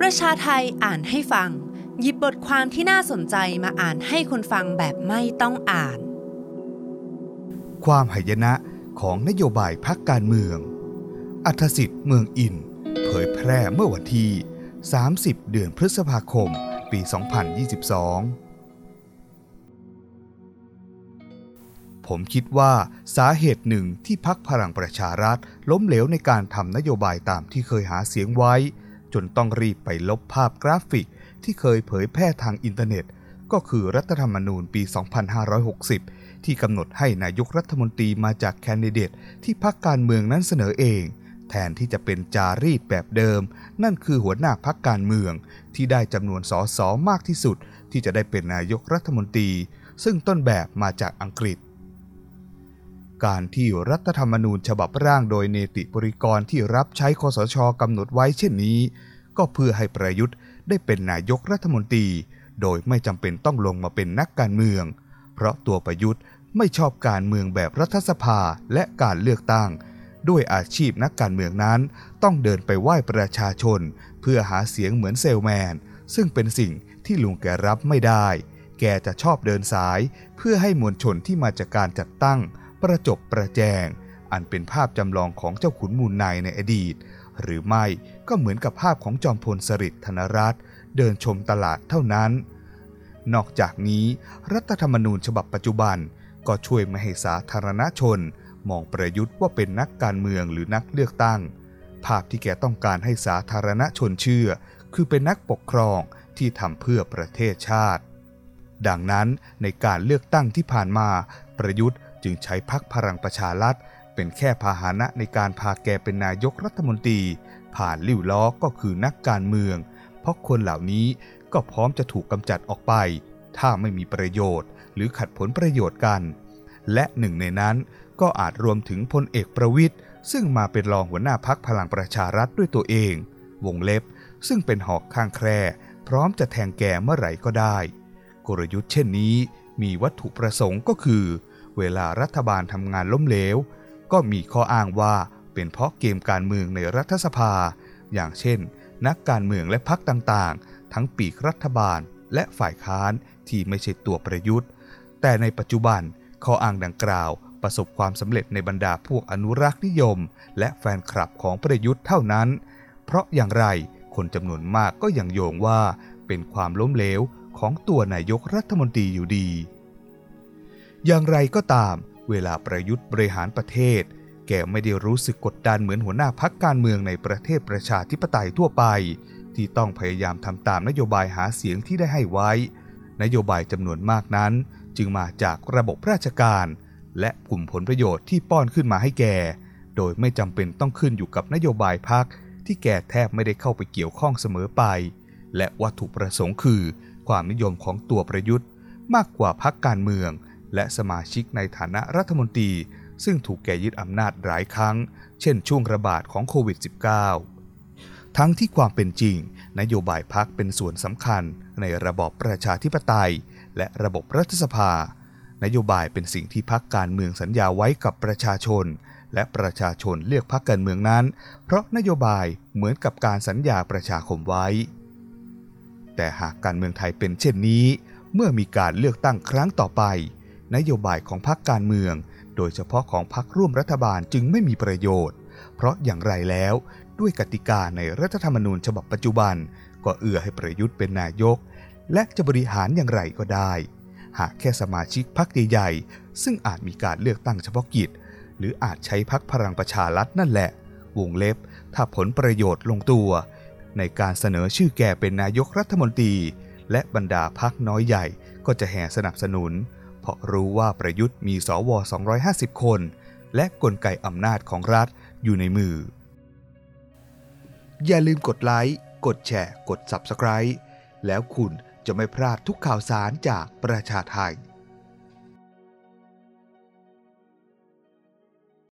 ประชาไทยอ่านให้ฟัง หยิบบทความที่น่าสนใจมาอ่านให้คนฟังแบบไม่ต้องอ่าน ความหายนะของนโยบายพักการเมือง อัธสิทธิ์เมืองอิน เผยแพร่เมื่อวันที่ 30 เดือนพฤษภาคม ปี 2022 ผมคิดว่าสาเหตุหนึ่งที่พักพลังประชารัฐล้มเหลวในการทำนโยบายตามที่เคยหาเสียงไว้ จนต้องรีบไปลบภาพกราฟิกที่เคยเผยแพร่ทางอินเทอร์เน็ต ก็คือรัฐธรรมนูญปี 2560 ที่กำหนดให้นายกรัฐมนตรีมาจากแคนดิเดตที่พรรคการเมืองนั้นเสนอเอง แทนที่จะเป็นจารีตแบบเดิม นั่นคือหัวหน้าพรรคการเมือง ที่ได้จำนวนสสมากที่สุด ที่จะได้เป็นนายกรัฐมนตรี ซึ่งต้นแบบมาจากอังกฤษ การที่รัฐธรรมนูญฉบับร่างโดยเนติบริกรที่รับใช้คอสชกำหนดไว้เช่นนี้ ก็เพื่อให้ประยุทธ์ได้เป็นนายกรัฐมนตรี โดยไม่จำเป็นต้องลงมาเป็นนักการเมือง เพราะตัวประยุทธ์ไม่ชอบการเมืองแบบรัฐสภาและการเลือกตั้ง ด้วยอาชีพนักการเมืองนั้น ต้องเดินไปไหว้ประชาชน เพื่อหาเสียงเหมือนเซลแมน ซึ่งเป็นสิ่งที่ลุงแกรับไม่ได้ แกจะชอบเดินสาย เพื่อให้มวลชนที่มาจากการจัดตั้ง ประจบประแจง อันเป็นภาพจำลองของเจ้าขุนมูลนายในอดีต หรือไม่ก็เหมือนกับภาพของจอมพลสฤษดิ์ธนรัตน์เดินชมตลาดเท่านั้น นอกจากนี้รัฐธรรมนูญฉบับปัจจุบันก็ช่วยไม่ให้สาธารณชน มองประยุทธ์ว่าเป็นนักการเมืองหรือนักเลือกตั้ง ภาพที่แกต้องการให้สาธารณชนเชื่อ คือเป็นนักปกครองที่ทำเพื่อประเทศชาติ ดังนั้นในการเลือกตั้งที่ผ่านมา ประยุทธ์ จึงใช้พักพลังประชารัฐเป็นแค่พาหนะในการพาแกเป็นนายกรัฐมนตรี ผ่านลิ้วล้อก็คือนักการเมือง เพราะคนเหล่านี้ก็พร้อมจะถูกกำจัดออกไป ถ้าไม่มีประโยชน์ หรือขัดผลประโยชน์กัน และหนึ่งในนั้นก็อาจรวมถึงพลเอกประวิทย์ซึ่งมาเป็นรองหัวหน้าพักพลังประชารัฐด้วยตัวเอง วงเล็บ ซึ่งเป็นหอกข้างแคร่พร้อมจะแทงแกเมื่อไหร่ก็ได้ กลยุทธ์เช่นนี้มีวัตถุประสงค์ก็คือ เวลารัฐบาลทำงานล้มเหลว ก็มีข้ออ้างว่าเป็นเพราะเกมการเมืองในรัฐสภา อย่างเช่น นักการเมืองและพักต่างๆ ทั้งปีกรัฐบาลและฝ่ายค้านที่ไม่ใช่ตัวประยุทธ์ แต่ในปัจจุบันข้ออ้างดังกล่าว ประสบความสำเร็จในบรรดาพวกอนุรักษ์นิยม และแฟนคลับของประยุทธ์เท่านั้น เพราะอย่างไรคนจำนวนมากก็ยังโยงว่าเป็นความล้มเหลวของตัวนายกรัฐมนตรีอยู่ดี อย่างไรก็ตาม เวลาประยุทธ์บริหารประเทศ แกไม่ได้รู้สึกกดดันเหมือนหัวหน้าพักการเมืองในประเทศประชาธิปไตยทั่วไป ที่ต้องพยายามทำตามนโยบายหาเสียงที่ได้ให้ไว้ นโยบายจำนวนมากนั้น จึงมาจากระบบราชการ และกลุ่มผลประโยชน์ที่ป้อนขึ้นมาให้แก โดยไม่จำเป็นต้องขึ้นอยู่กับนโยบายพักที่แกแทบไม่ได้เข้าไปเกี่ยวข้องเสมอไป และวัตถุประสงค์คือ ความนิยมของตัวประยุทธ์ มากกว่าพักการเมือง และสมาชิกในฐานะรัฐมนตรี ซึ่งถูกแกยึดอำนาจหลายครั้ง เช่นช่วงระบาดของโควิด -19 ทั้งที่ความเป็นจริง นโยบายพักเป็นส่วนสำคัญในระบอบประชาธิปไตย และระบบรัฐสภา นโยบายเป็นสิ่งที่พักการเมืองสัญญาไว้กับประชาชน และประชาชนเลือกพักการเมืองนั้น เพราะนโยบายเหมือนกับการสัญญาประชาคมไว้ แต่หากการเมืองไทยเป็นเช่นนี้ เมื่อมีการเลือกตั้งครั้งต่อไป นโยบายของพรรคการเมือง โดยเฉพาะของพรรคร่วมรัฐบาลจึงไม่มีประโยชน์ เพราะอย่างไรแล้วด้วยกติกาในรัฐธรรมนูญฉบับปัจจุบัน ก็เอื้อให้ประยุทธ์เป็นนายก และจะบริหารอย่างไรก็ได้ หากแค่สมาชิกพรรคใหญ่ๆซึ่งอาจมีการเลือกตั้งเฉพาะกิจ หรืออาจใช้พรรคพลังประชารัฐนั่นแหละ วงเล็บ ถ้าผลประโยชน์ลงตัว ในการเสนอชื่อแกเป็นนายกรัฐมนตรี และบรรดาพักน้อยใหญ่ก็จะแห่สนับสนุน ราะรู้ว่าประยุทธ์มีสว 250 คน และกลไกอำนาจของรัฐอยู่ในมือ อย่าลืมกดไลค์ กดแชร์ กด Subscribe แล้วคุณจะไม่พลาดทุกข่าวสารจากประชาไทย